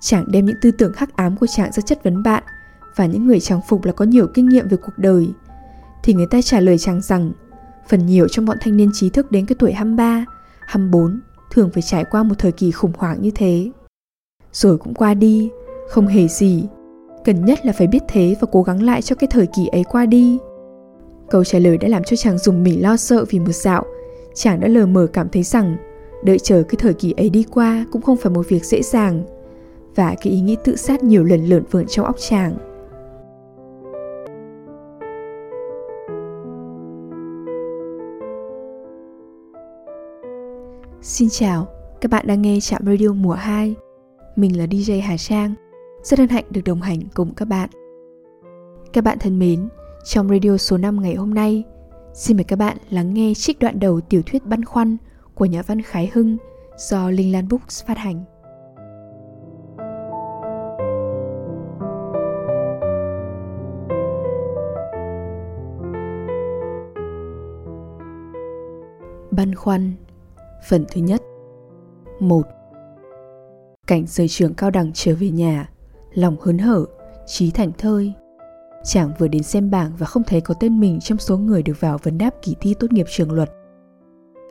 Chàng đem những tư tưởng hắc ám của chàng ra chất vấn bạn và những người chàng phục là có nhiều kinh nghiệm về cuộc đời thì người ta trả lời chàng rằng phần nhiều trong bọn thanh niên trí thức đến cái tuổi 23, 24 thường phải trải qua một thời kỳ khủng hoảng như thế. Rồi cũng qua đi, không hề gì. Cần nhất là phải biết thế và cố gắng lại cho cái thời kỳ ấy qua đi. Câu trả lời đã làm cho chàng dùng mình lo sợ vì một dạo. Chàng đã lờ mờ cảm thấy rằng đợi chờ cái thời kỳ ấy đi qua cũng không phải một việc dễ dàng. Và cái ý nghĩ tự sát nhiều lần lượn vượn trong óc chàng. Xin chào, các bạn đang nghe Trạm Radio mùa 2. Mình là DJ Hà Trang, rất hân hạnh được đồng hành cùng các bạn. Các bạn thân mến, trong radio số 5 ngày hôm nay, xin mời các bạn lắng nghe trích đoạn đầu tiểu thuyết Băn khoăn của nhà văn Khái Hưng do Linh Lan Books phát hành. Băn khoăn. Phần thứ nhất. 1. Cảnh rời trường cao đẳng trở về nhà Lòng hớn hở, trí thảnh thơi. Chàng vừa đến xem bảng và không thấy có tên mình trong số người được vào vấn đáp kỳ thi tốt nghiệp trường luật.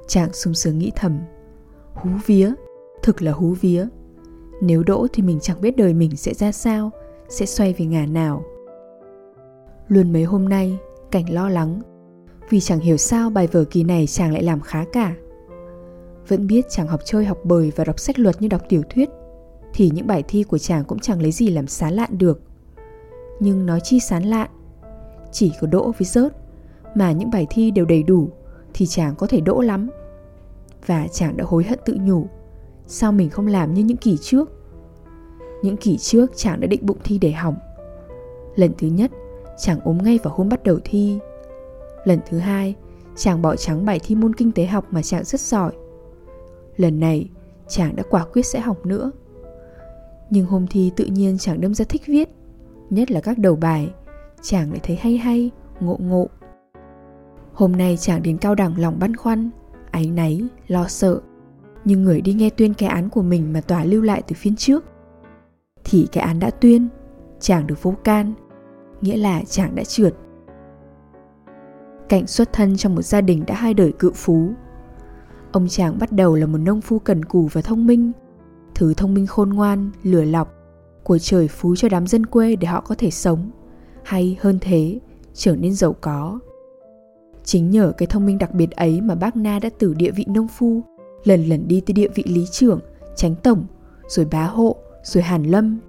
Chàng sung sướng nghĩ thầm Hú vía, thực là hú vía. Nếu đỗ thì mình chẳng biết đời mình sẽ ra sao Sẽ xoay về ngả nào. Luôn mấy hôm nay, cảnh lo lắng vì chẳng hiểu sao bài vở kỳ này chàng lại làm khá cả. Vẫn biết chàng học chơi, học bời và đọc sách luật như đọc tiểu thuyết, Thì những bài thi của chàng cũng chẳng lấy gì làm sán lạn được. Nhưng nói chi sán lạn, Chỉ có đỗ với rớt, Mà những bài thi đều đầy đủ, Thì chàng có thể đỗ lắm. Và chàng đã hối hận tự nhủ, Sao mình không làm như những kỳ trước? Những kỳ trước chàng đã định bụng thi để hỏng Lần thứ nhất, chàng ốm ngay vào hôm bắt đầu thi. Lần thứ hai chàng bỏ trắng bài thi môn kinh tế học mà chàng rất giỏi. Lần này chàng đã quả quyết sẽ học nữa. Nhưng hôm thi tự nhiên chàng đâm ra thích viết Nhất là các đầu bài Chàng lại thấy hay hay, ngộ ngộ. Hôm nay chàng đến cao đẳng lòng băn khoăn Áy náy, lo sợ. Nhưng người đi nghe tuyên cái án của mình mà tòa lưu lại từ phiên trước. Thì cái án đã tuyên Chàng được vô can. Nghĩa là chàng đã trượt cạnh xuất thân trong một gia đình đã hai đời cự phú. Ông chàng bắt đầu là một nông phu cần cù và thông minh Thứ thông minh khôn ngoan, lửa lọc Của trời phú cho đám dân quê để họ có thể sống. Hay hơn thế, trở nên giàu có. Chính nhờ cái thông minh đặc biệt ấy mà bác Na đã từ địa vị nông phu Lần lần đi tới địa vị lý trưởng, tránh tổng Rồi bá hộ, rồi hàn lâm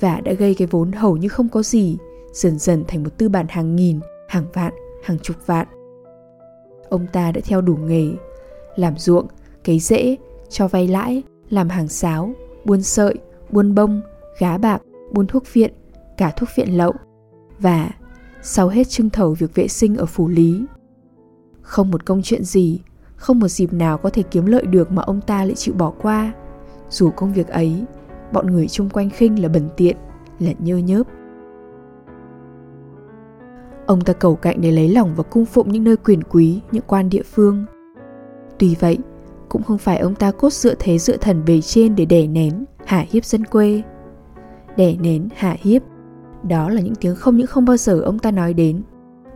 Và đã gây cái vốn hầu như không có gì Dần dần thành một tư bản hàng nghìn, hàng vạn, hàng chục vạn Ông ta đã theo đủ nghề làm ruộng, cấy rễ, cho vay lãi, làm hàng sáo, buôn sợi, buôn bông, gá bạc, buôn thuốc viện, cả thuốc viện lậu và sau hết trưng thầu việc vệ sinh ở phủ lý. Không một công chuyện gì, không một dịp nào có thể kiếm lợi được mà ông ta lại chịu bỏ qua. Dù công việc ấy, bọn người chung quanh khinh là bẩn tiện, là nhơ nhớp. Ông ta cầu cạnh để lấy lòng và cung phụng những nơi quyền quý, những quan địa phương. Tuy vậy, cũng không phải ông ta cốt dựa thế dựa thần bề trên để đè nén, hạ hiếp dân quê. Đè nén, hạ hiếp, đó là những tiếng không những không bao giờ ông ta nói đến,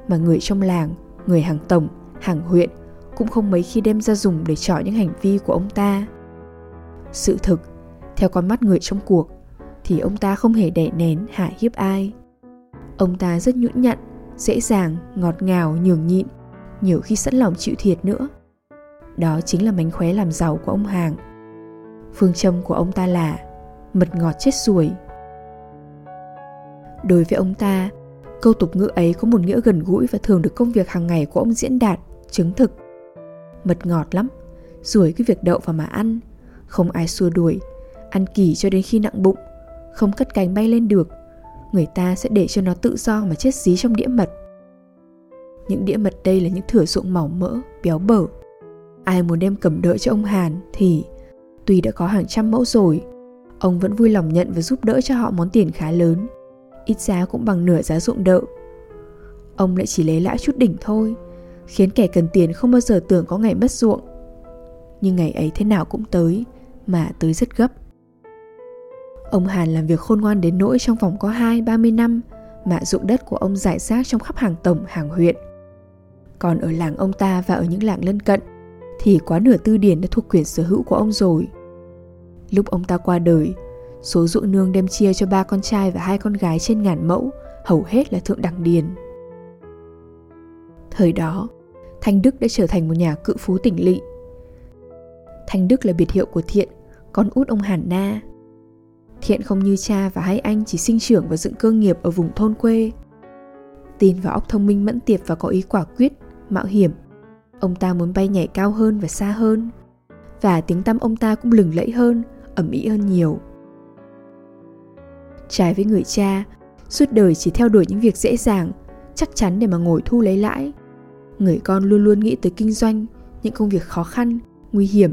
mà người trong làng, người hàng tổng, hàng huyện cũng không mấy khi đem ra dùng để trỏ những hành vi của ông ta. Sự thực, theo con mắt người trong cuộc, thì ông ta không hề đè nén hạ hiếp ai. Ông ta rất nhũn nhặn, dễ dàng, ngọt ngào, nhường nhịn, nhiều khi sẵn lòng chịu thiệt nữa. Đó chính là mánh khóe làm giàu của ông Hàng. Phương châm của ông ta là Mật ngọt chết ruồi. Đối với ông ta Câu tục ngữ ấy có một nghĩa gần gũi Và thường được công việc hàng ngày của ông diễn đạt Chứng thực. Mật ngọt lắm Ruồi cái việc đậu vào mà ăn Không ai xua đuổi Ăn kỳ cho đến khi nặng bụng Không cất cánh bay lên được. Người ta sẽ để cho nó tự do mà chết dí trong đĩa mật Những đĩa mật đây là những thửa ruộng mỏng mỡ, béo bở ai muốn đem cầm đỡ cho ông Hàn thì tuy đã có hàng trăm mẫu rồi, ông vẫn vui lòng nhận và giúp đỡ cho họ món tiền khá lớn, ít giá cũng bằng nửa giá ruộng đợ. Ông lại chỉ lấy lãi chút đỉnh thôi, khiến kẻ cần tiền không bao giờ tưởng có ngày mất ruộng. Nhưng ngày ấy thế nào cũng tới, mà tới rất gấp. Ông Hàn làm việc khôn ngoan đến nỗi trong vòng có 2-30 năm mà dụng đất của ông giải rác trong khắp hàng tổng, hàng huyện. Còn ở làng ông ta và ở những làng lân cận thì quá nửa tư điển đã thuộc quyền sở hữu của ông rồi. Lúc ông ta qua đời, số ruộng nương đem chia cho ba con trai và hai con gái trên ngàn mẫu hầu hết là thượng đẳng điền. Thời đó, Thanh Đức đã trở thành một nhà cự phú tỉnh lỵ. Thanh Đức là biệt hiệu của Thiện, con út ông Hàn Na. Thiện không như cha và hai anh chỉ sinh trưởng và dựng cơ nghiệp ở vùng thôn quê. Tin vào óc thông minh mẫn tiệp và có ý quả quyết, mạo hiểm. Ông ta muốn bay nhảy cao hơn và xa hơn. Và tiếng tăm ông ta cũng lừng lẫy hơn, ẩm ý hơn nhiều. Trái với người cha, suốt đời chỉ theo đuổi những việc dễ dàng, chắc chắn để mà ngồi thu lấy lãi. Người con luôn luôn nghĩ tới kinh doanh, những công việc khó khăn, nguy hiểm.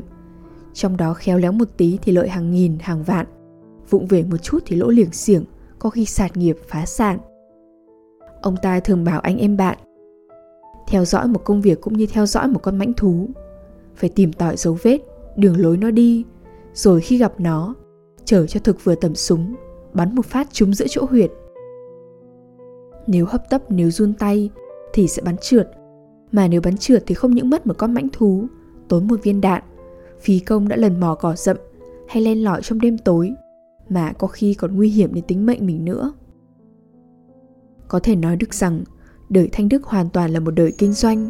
Trong đó khéo léo một tí thì lợi hàng nghìn, hàng vạn. Vụng về một chút thì lỗ liềng xiềng, có khi sạt nghiệp phá sản. Ông ta thường bảo anh em bạn Theo dõi một công việc cũng như theo dõi một con mãnh thú. Phải tìm tỏi dấu vết, đường lối nó đi Rồi khi gặp nó, chở cho thực vừa tầm súng Bắn một phát trúng giữa chỗ huyệt. Nếu hấp tấp nếu run tay Thì sẽ bắn trượt Mà nếu bắn trượt thì không những mất một con mãnh thú Tốn một viên đạn Phí công đã lần mò cỏ rậm Hay len lỏi trong đêm tối. Mà có khi còn nguy hiểm đến tính mệnh mình nữa có thể nói được rằng đời Thanh Đức hoàn toàn là một đời kinh doanh.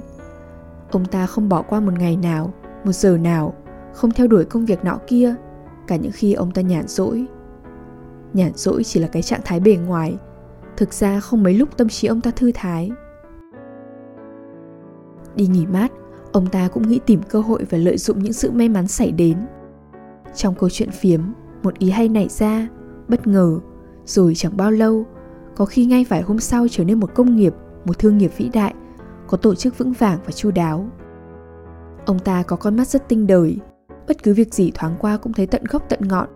Ông ta không bỏ qua một ngày nào, một giờ nào, không theo đuổi công việc nọ kia, cả những khi ông ta nhàn rỗi. Nhàn rỗi chỉ là cái trạng thái bề ngoài, thực ra không mấy lúc tâm trí ông ta thư thái. Đi nghỉ mát, ông ta cũng nghĩ tìm cơ hội và lợi dụng những sự may mắn xảy đến. Trong câu chuyện phiếm, một ý hay nảy ra, bất ngờ, rồi chẳng bao lâu có khi ngay vài hôm sau trở nên một công nghiệp, một thương nghiệp vĩ đại, có tổ chức vững vàng và chu đáo. Ông ta có con mắt rất tinh đời, bất cứ việc gì thoáng qua cũng thấy tận gốc tận ngọn,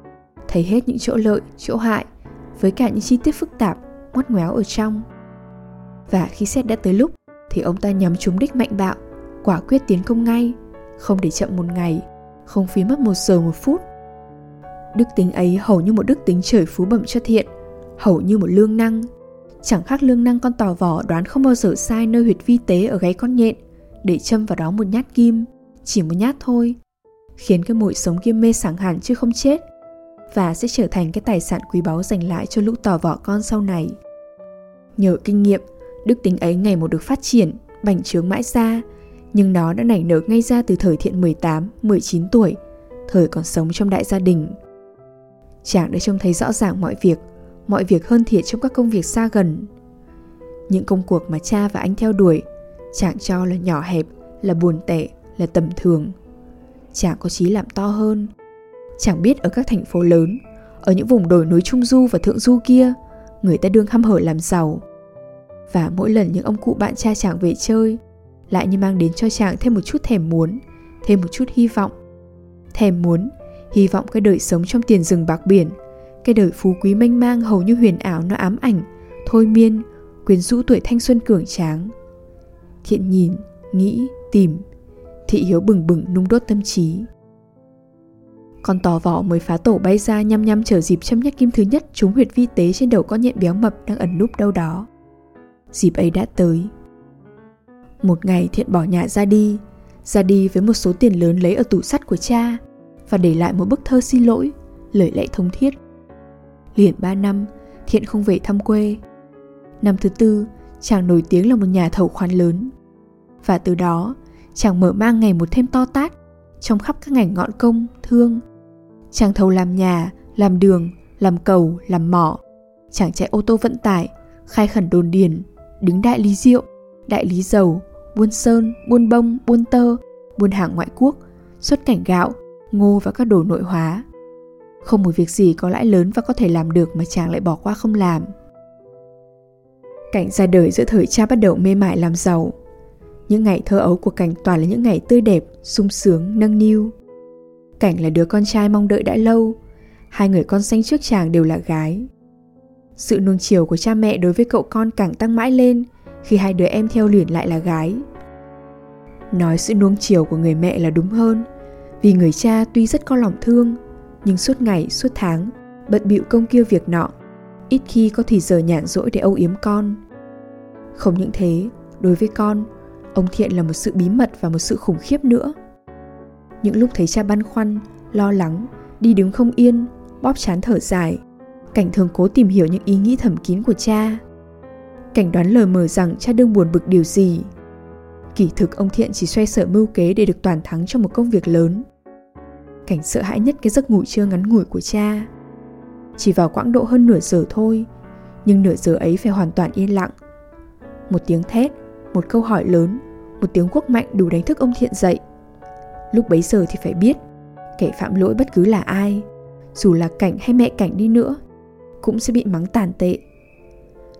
thấy hết những chỗ lợi, chỗ hại, với cả những chi tiết phức tạp, ngoắt ngoéo ở trong. Và khi xét đã tới lúc, thì ông ta nhắm trúng đích mạnh bạo, quả quyết tiến công ngay, không để chậm một ngày, không phí mất một giờ một phút. Đức tính ấy hầu như một đức tính trời phú bẩm cho thiện – hầu như một lương năng. Chẳng khác lương năng con tò vỏ đoán không bao giờ sai nơi huyệt vi tế ở gáy con nhện, để châm vào đó một nhát kim, chỉ một nhát thôi, khiến cái mũi sống kia mê sảng hẳn chứ không chết, và sẽ trở thành cái tài sản quý báu dành lại cho lũ tò vỏ con sau này. Nhờ kinh nghiệm, đức tính ấy ngày một được phát triển, bành trướng mãi ra, nhưng nó đã nảy nở ngay ra từ thời thiện 18, 19 tuổi, thời còn sống trong đại gia đình. Chàng đã trông thấy rõ ràng mọi việc, mọi việc hơn thiệt trong các công việc xa gần. Những công cuộc mà cha và anh theo đuổi, chàng cho là nhỏ hẹp, là buồn tệ, là tầm thường. Chàng có chí làm to hơn. chàng biết ở các thành phố lớn, ở những vùng đồi núi Trung Du và Thượng Du kia, người ta đương hăm hở làm giàu. Và mỗi lần những ông cụ bạn cha chàng về chơi, lại như mang đến cho chàng thêm một chút thèm muốn, thêm một chút hy vọng. Thèm muốn, hy vọng cái đời sống trong tiền rừng bạc biển – cái đời phú quý mênh mang hầu như huyền ảo nó ám ảnh, thôi miên, quyến rũ tuổi thanh xuân cường tráng. Thiện nhìn, nghĩ, tìm, thị hiếu bừng bừng nung đốt tâm trí. Con tò vỏ mới phá tổ bay ra nhăm nhăm chờ dịp châm nhát kim thứ nhất trúng huyệt vi tế trên đầu con nhện béo mập đang ẩn núp đâu đó. Dịp ấy đã tới. Một ngày thiện bỏ nhà ra đi, ra đi với một số tiền lớn lấy ở tủ sắt của cha và để lại một bức thơ xin lỗi, lời lẽ thống thiết Liền 3 năm, Thiện không về thăm quê. Năm thứ tư, chàng nổi tiếng là một nhà thầu khoán lớn. Và từ đó, chàng mở mang ngày một thêm to tát trong khắp các ngành ngọn công, thương. Chàng thầu làm nhà, làm đường, làm cầu, làm mỏ. Chàng chạy ô tô vận tải, khai khẩn đồn điền, đứng đại lý rượu, đại lý dầu, buôn sơn, buôn bông, buôn tơ, buôn hàng ngoại quốc, xuất cảnh gạo, ngô và các đồ nội hóa. Không một việc gì có lãi lớn và có thể làm được mà chàng lại bỏ qua không làm. Cảnh ra đời giữa thời cha bắt đầu mê mải làm giàu. Những ngày thơ ấu của Cảnh toàn là những ngày tươi đẹp, sung sướng, nâng niu. Cảnh là đứa con trai mong đợi đã lâu, hai người con xanh trước chàng đều là gái. Sự nuông chiều của cha mẹ đối với cậu con càng tăng mãi lên khi hai đứa em theo luyện lại là gái. Nói sự nuông chiều của người mẹ là đúng hơn, vì người cha tuy rất có lòng thương nhưng suốt ngày, suốt tháng, bận bịu công kia việc nọ, ít khi có thì giờ nhàn rỗi để âu yếm con. Không những thế, đối với con, ông Thiện là một sự bí mật và một sự khủng khiếp nữa. Những lúc thấy cha băn khoăn, lo lắng, đi đứng không yên, bóp chán thở dài, Cảnh thường cố tìm hiểu những ý nghĩ thầm kín của cha. Cảnh đoán lời mờ rằng cha đương buồn bực điều gì. Kỳ thực ông Thiện chỉ xoay sở mưu kế để được toàn thắng trong một công việc lớn. Cảnh sợ hãi nhất cái giấc ngủ trưa ngắn ngủi của cha. Chỉ vào quãng độ hơn nửa giờ thôi, nhưng nửa giờ ấy phải hoàn toàn yên lặng. Một tiếng thét, một câu hỏi lớn, một tiếng quốc mạnh đủ đánh thức ông Thiện dậy. Lúc bấy giờ thì phải biết, kẻ phạm lỗi bất cứ là ai, dù là cảnh hay mẹ cảnh đi nữa, cũng sẽ bị mắng tàn tệ.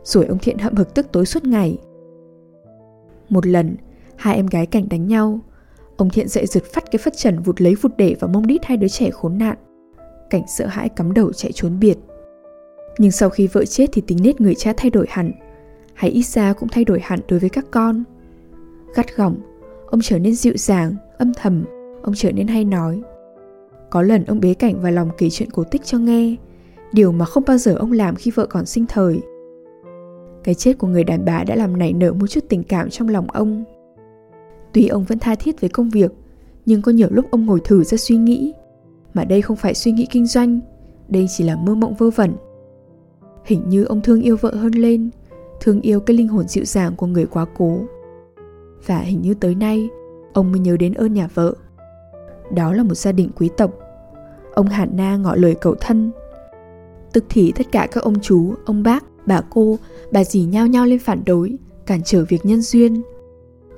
Rồi ông Thiện hậm hực tức tối suốt ngày. Một lần, hai em gái cảnh đánh nhau. Ông Thiện dậy giật phát cái phất trần vụt lấy vụt để vào mông đít hai đứa trẻ khốn nạn. Cảnh sợ hãi cắm đầu chạy trốn biệt. Nhưng sau khi vợ chết thì tính nết người cha thay đổi hẳn. Hay ít ra cũng thay đổi hẳn đối với các con. Gắt gỏng, ông trở nên dịu dàng, âm thầm, ông trở nên hay nói. Có lần ông bế cảnh vào lòng kể chuyện cổ tích cho nghe, điều mà không bao giờ ông làm khi vợ còn sinh thời. Cái chết của người đàn bà đã làm nảy nở một chút tình cảm trong lòng ông. Tuy ông vẫn tha thiết với công việc, nhưng có nhiều lúc ông ngồi thử ra suy nghĩ, mà đây không phải suy nghĩ kinh doanh, đây chỉ là mơ mộng vơ vẩn. Hình như ông thương yêu vợ hơn lên, thương yêu cái linh hồn dịu dàng của người quá cố. Và hình như tới nay, ông mới nhớ đến ơn nhà vợ. Đó là một gia đình quý tộc. Ông Hàn Na ngỏ lời cầu thân, Tức thì tất cả các ông chú, ông bác, bà cô, bà dì nhao nhao lên phản đối, cản trở việc nhân duyên.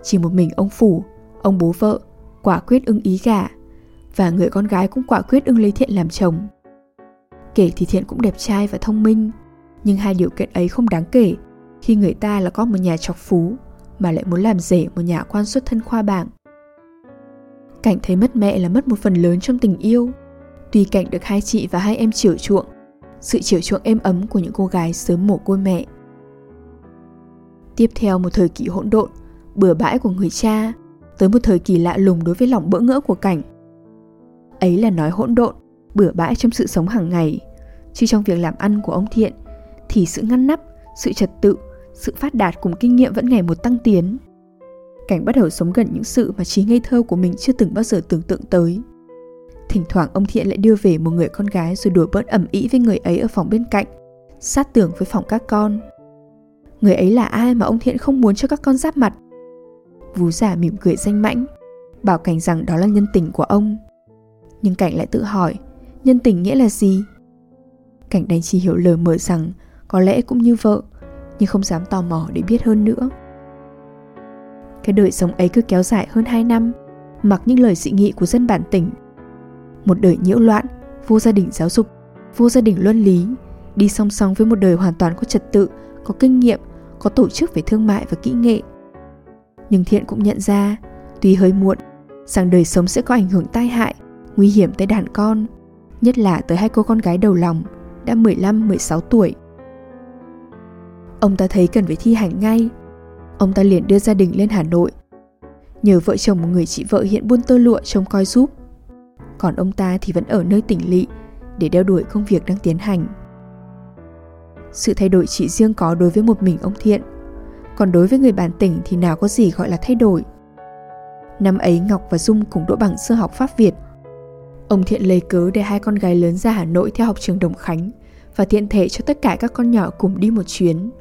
Chỉ một mình ông Phủ, ông bố vợ, quả quyết ưng ý gả, và người con gái cũng quả quyết ưng lấy Thiện làm chồng. Kể thì Thiện cũng đẹp trai và thông minh, nhưng hai điều kiện ấy không đáng kể khi người ta là có một nhà trọc phú mà lại muốn làm rể một nhà quan xuất thân khoa bảng. Cảnh thấy mất mẹ là mất một phần lớn trong tình yêu. Tuy Cảnh được hai chị và hai em chiều chuộng, sự chiều chuộng êm ấm của những cô gái sớm mồ côi mẹ. Tiếp theo một thời kỳ hỗn độn, bừa bãi của người cha, tới một thời kỳ lạ lùng đối với lòng bỡ ngỡ của cảnh. Ấy là nói hỗn độn, bừa bãi trong sự sống hàng ngày, chứ trong việc làm ăn của ông Thiện thì sự ngăn nắp, sự trật tự, sự phát đạt cùng kinh nghiệm vẫn ngày một tăng tiến. Cảnh bắt đầu sống gần những sự mà trí ngây thơ của mình chưa từng bao giờ tưởng tượng tới. Thỉnh thoảng ông Thiện lại đưa về một người con gái rồi đùa bỡn ẩm ý với người ấy ở phòng bên cạnh, sát tưởng với phòng các con. Người ấy là ai mà ông Thiện không muốn cho các con giáp mặt? Vú giả mỉm cười danh mãnh, bảo Cảnh rằng đó là nhân tình của ông. Nhưng Cảnh lại tự hỏi, nhân tình nghĩa là gì? Cảnh đành chỉ hiểu lờ mờ rằng có lẽ cũng như vợ, nhưng không dám tò mò để biết hơn nữa. Cái đời sống ấy cứ kéo dài hơn 2 năm, mặc những lời dị nghị của dân bản tỉnh một đời nhiễu loạn, vô gia đình giáo dục, vô gia đình luân lý, đi song song với một đời hoàn toàn có trật tự, có kinh nghiệm, có tổ chức về thương mại và kỹ nghệ. Nhưng Thiện cũng nhận ra, tuy hơi muộn, rằng đời sống sẽ có ảnh hưởng tai hại, nguy hiểm tới đàn con, nhất là tới hai cô con gái đầu lòng, đã 15-16 tuổi. Ông ta thấy cần phải thi hành ngay. Ông ta liền đưa gia đình lên Hà Nội. Nhờ vợ chồng một người chị vợ hiện buôn tơ lụa trông coi giúp còn ông ta thì vẫn ở nơi tỉnh lỵ để đeo đuổi công việc đang tiến hành. Sự thay đổi chỉ riêng có đối với một mình ông Thiện, còn đối với người bản tỉnh thì nào có gì gọi là thay đổi. Năm ấy, Ngọc và Dung cùng đỗ bằng sơ học Pháp Việt. Ông Thiện lấy cớ để hai con gái lớn ra Hà Nội theo học trường Đồng Khánh và thiện thể cho tất cả các con nhỏ cùng đi một chuyến.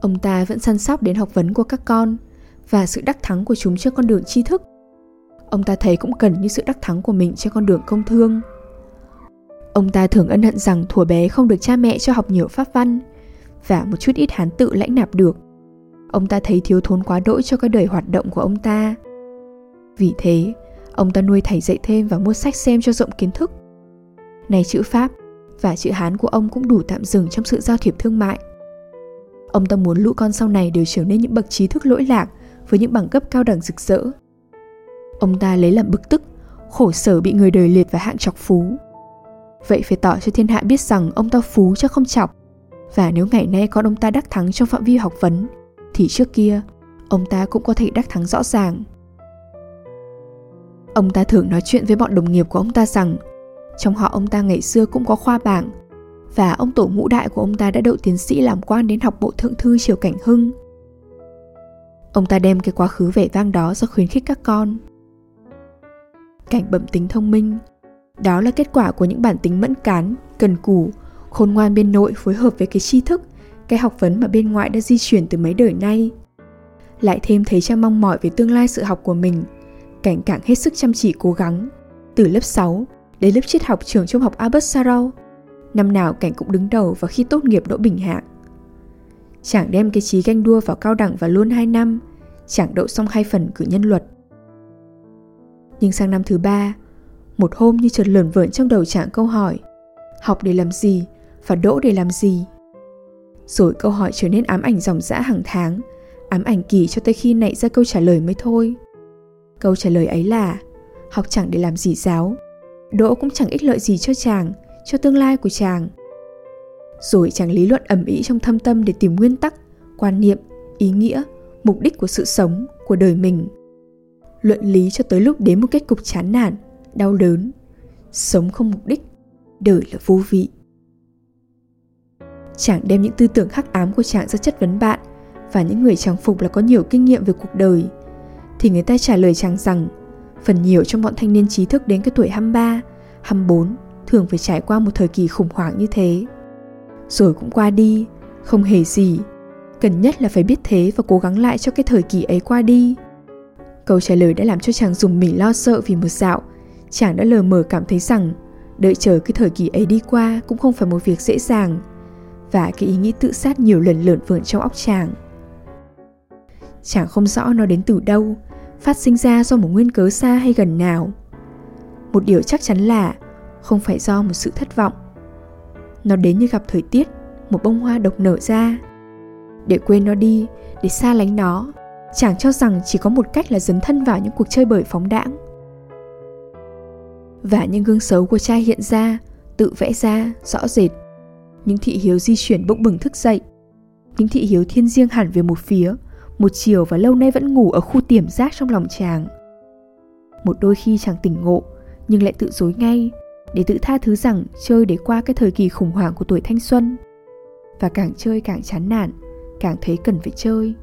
Ông ta vẫn săn sóc đến học vấn của các con và sự đắc thắng của chúng trên con đường tri thức ông ta thấy cũng cần như sự đắc thắng của mình trên con đường công thương. Ông ta thường ân hận rằng thuở bé không được cha mẹ cho học nhiều pháp văn và một chút ít hán tự lãnh nạp được. Ông ta thấy thiếu thốn quá đỗi cho cái đời hoạt động của ông ta. Vì thế, ông ta nuôi thầy dạy thêm và mua sách xem cho rộng kiến thức. Này chữ Pháp và chữ Hán của ông cũng đủ tạm dừng trong sự giao thiệp thương mại. Ông ta muốn lũ con sau này đều trở nên những bậc trí thức lỗi lạc với những bằng cấp cao đẳng rực rỡ Ông ta lấy làm bực tức, khổ sở bị người đời liệt vào hạng chọc phú. Vậy phải tỏ cho thiên hạ biết rằng ông ta phú chứ không chọc. Và nếu ngày nay con ông ta đắc thắng trong phạm vi học vấn, thì trước kia ông ta cũng có thể đắc thắng rõ ràng. Ông ta thường nói chuyện với bọn đồng nghiệp của ông ta rằng trong họ ông ta ngày xưa cũng có khoa bảng, và ông tổ ngũ đại của ông ta đã đậu tiến sĩ làm quan đến học bộ thượng thư triều cảnh hưng. Ông ta đem cái quá khứ vẻ vang đó ra khuyến khích các con. Cảnh bẩm tính thông minh, đó là kết quả của những bản tính mẫn cán, cần cù, khôn ngoan bên nội phối hợp với cái tri thức, cái học vấn mà bên ngoại đã di chuyển từ mấy đời nay. Lại thêm thấy cha mong mỏi về tương lai sự học của mình, cảnh càng hết sức chăm chỉ cố gắng. Từ lớp 6 đến lớp triết học trường trung học Albert Sarau, năm nào cảnh cũng đứng đầu và khi tốt nghiệp đỗ bình hạng. Chàng đem cái trí ganh đua vào cao đẳng và luôn 2 năm, chàng đậu xong hai phần cử nhân luật. Nhưng sang năm thứ ba, một hôm như chợt lởn vởn trong đầu chàng câu hỏi Học để làm gì và đỗ để làm gì? Rồi câu hỏi trở nên ám ảnh dòng dã hàng tháng, ám ảnh kỳ cho tới khi nảy ra câu trả lời mới thôi. Câu trả lời ấy là học chẳng để làm gì giáo, đỗ cũng chẳng ích lợi gì cho chàng, cho tương lai của chàng. Rồi chàng lý luận ẩm ý trong thâm tâm để tìm nguyên tắc, quan niệm, ý nghĩa, mục đích của sự sống, của đời mình. Luận lý cho tới lúc đến một kết cục chán nản, đau đớn. Sống không mục đích, đời là vô vị. Chàng đem những tư tưởng khắc ám của chàng ra chất vấn bạn và những người chàng phục là có nhiều kinh nghiệm về cuộc đời. Thì người ta trả lời chàng rằng phần nhiều trong bọn thanh niên trí thức đến cái tuổi 23, 24 thường phải trải qua một thời kỳ khủng hoảng như thế. Rồi cũng qua đi, không hề gì. Cần nhất là phải biết thế và cố gắng lại cho cái thời kỳ ấy qua đi. Câu trả lời đã làm cho chàng dùng mình lo sợ vì một dạo. Chàng đã lờ mờ cảm thấy rằng đợi chờ cái thời kỳ ấy đi qua cũng không phải một việc dễ dàng. Và cái ý nghĩ tự sát nhiều lần lượn vượn trong óc chàng. Chàng không rõ nó đến từ đâu, phát sinh ra do một nguyên cớ xa hay gần nào. Một điều chắc chắn là không phải do một sự thất vọng. Nó đến như gặp thời tiết, một bông hoa độc nở ra. Để quên nó đi, để xa lánh nó, chàng cho rằng chỉ có một cách là dấn thân vào những cuộc chơi bời phóng đãng. Và những gương xấu của cha hiện ra, tự vẽ ra, rõ rệt. Những thị hiếu di chuyển bỗng bừng thức dậy. Những thị hiếu thiên riêng hẳn về một phía, một chiều và lâu nay vẫn ngủ ở khu tiềm giác trong lòng chàng. Một đôi khi chàng tỉnh ngộ, nhưng lại tự dối ngay, để tự tha thứ rằng chơi để qua cái thời kỳ khủng hoảng của tuổi thanh xuân. Và càng chơi càng chán nản, càng thấy cần phải chơi.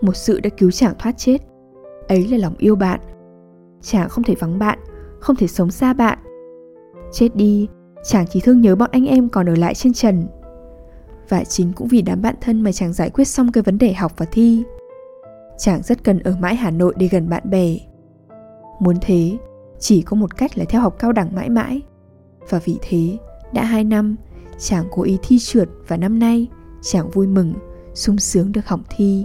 Một sự đã cứu chàng thoát chết, ấy là lòng yêu bạn. Chàng không thể vắng bạn, không thể sống xa bạn. Chết đi, chàng chỉ thương nhớ bọn anh em còn ở lại trên trần và chính cũng vì đám bạn thân mà chàng giải quyết xong cái vấn đề học và thi. Chàng rất cần ở mãi Hà Nội để gần bạn bè. Muốn thế, chỉ có một cách là theo học cao đẳng mãi mãi. Và vì thế, đã hai năm, chàng cố ý thi trượt và năm nay, chàng vui mừng, sung sướng được học thi.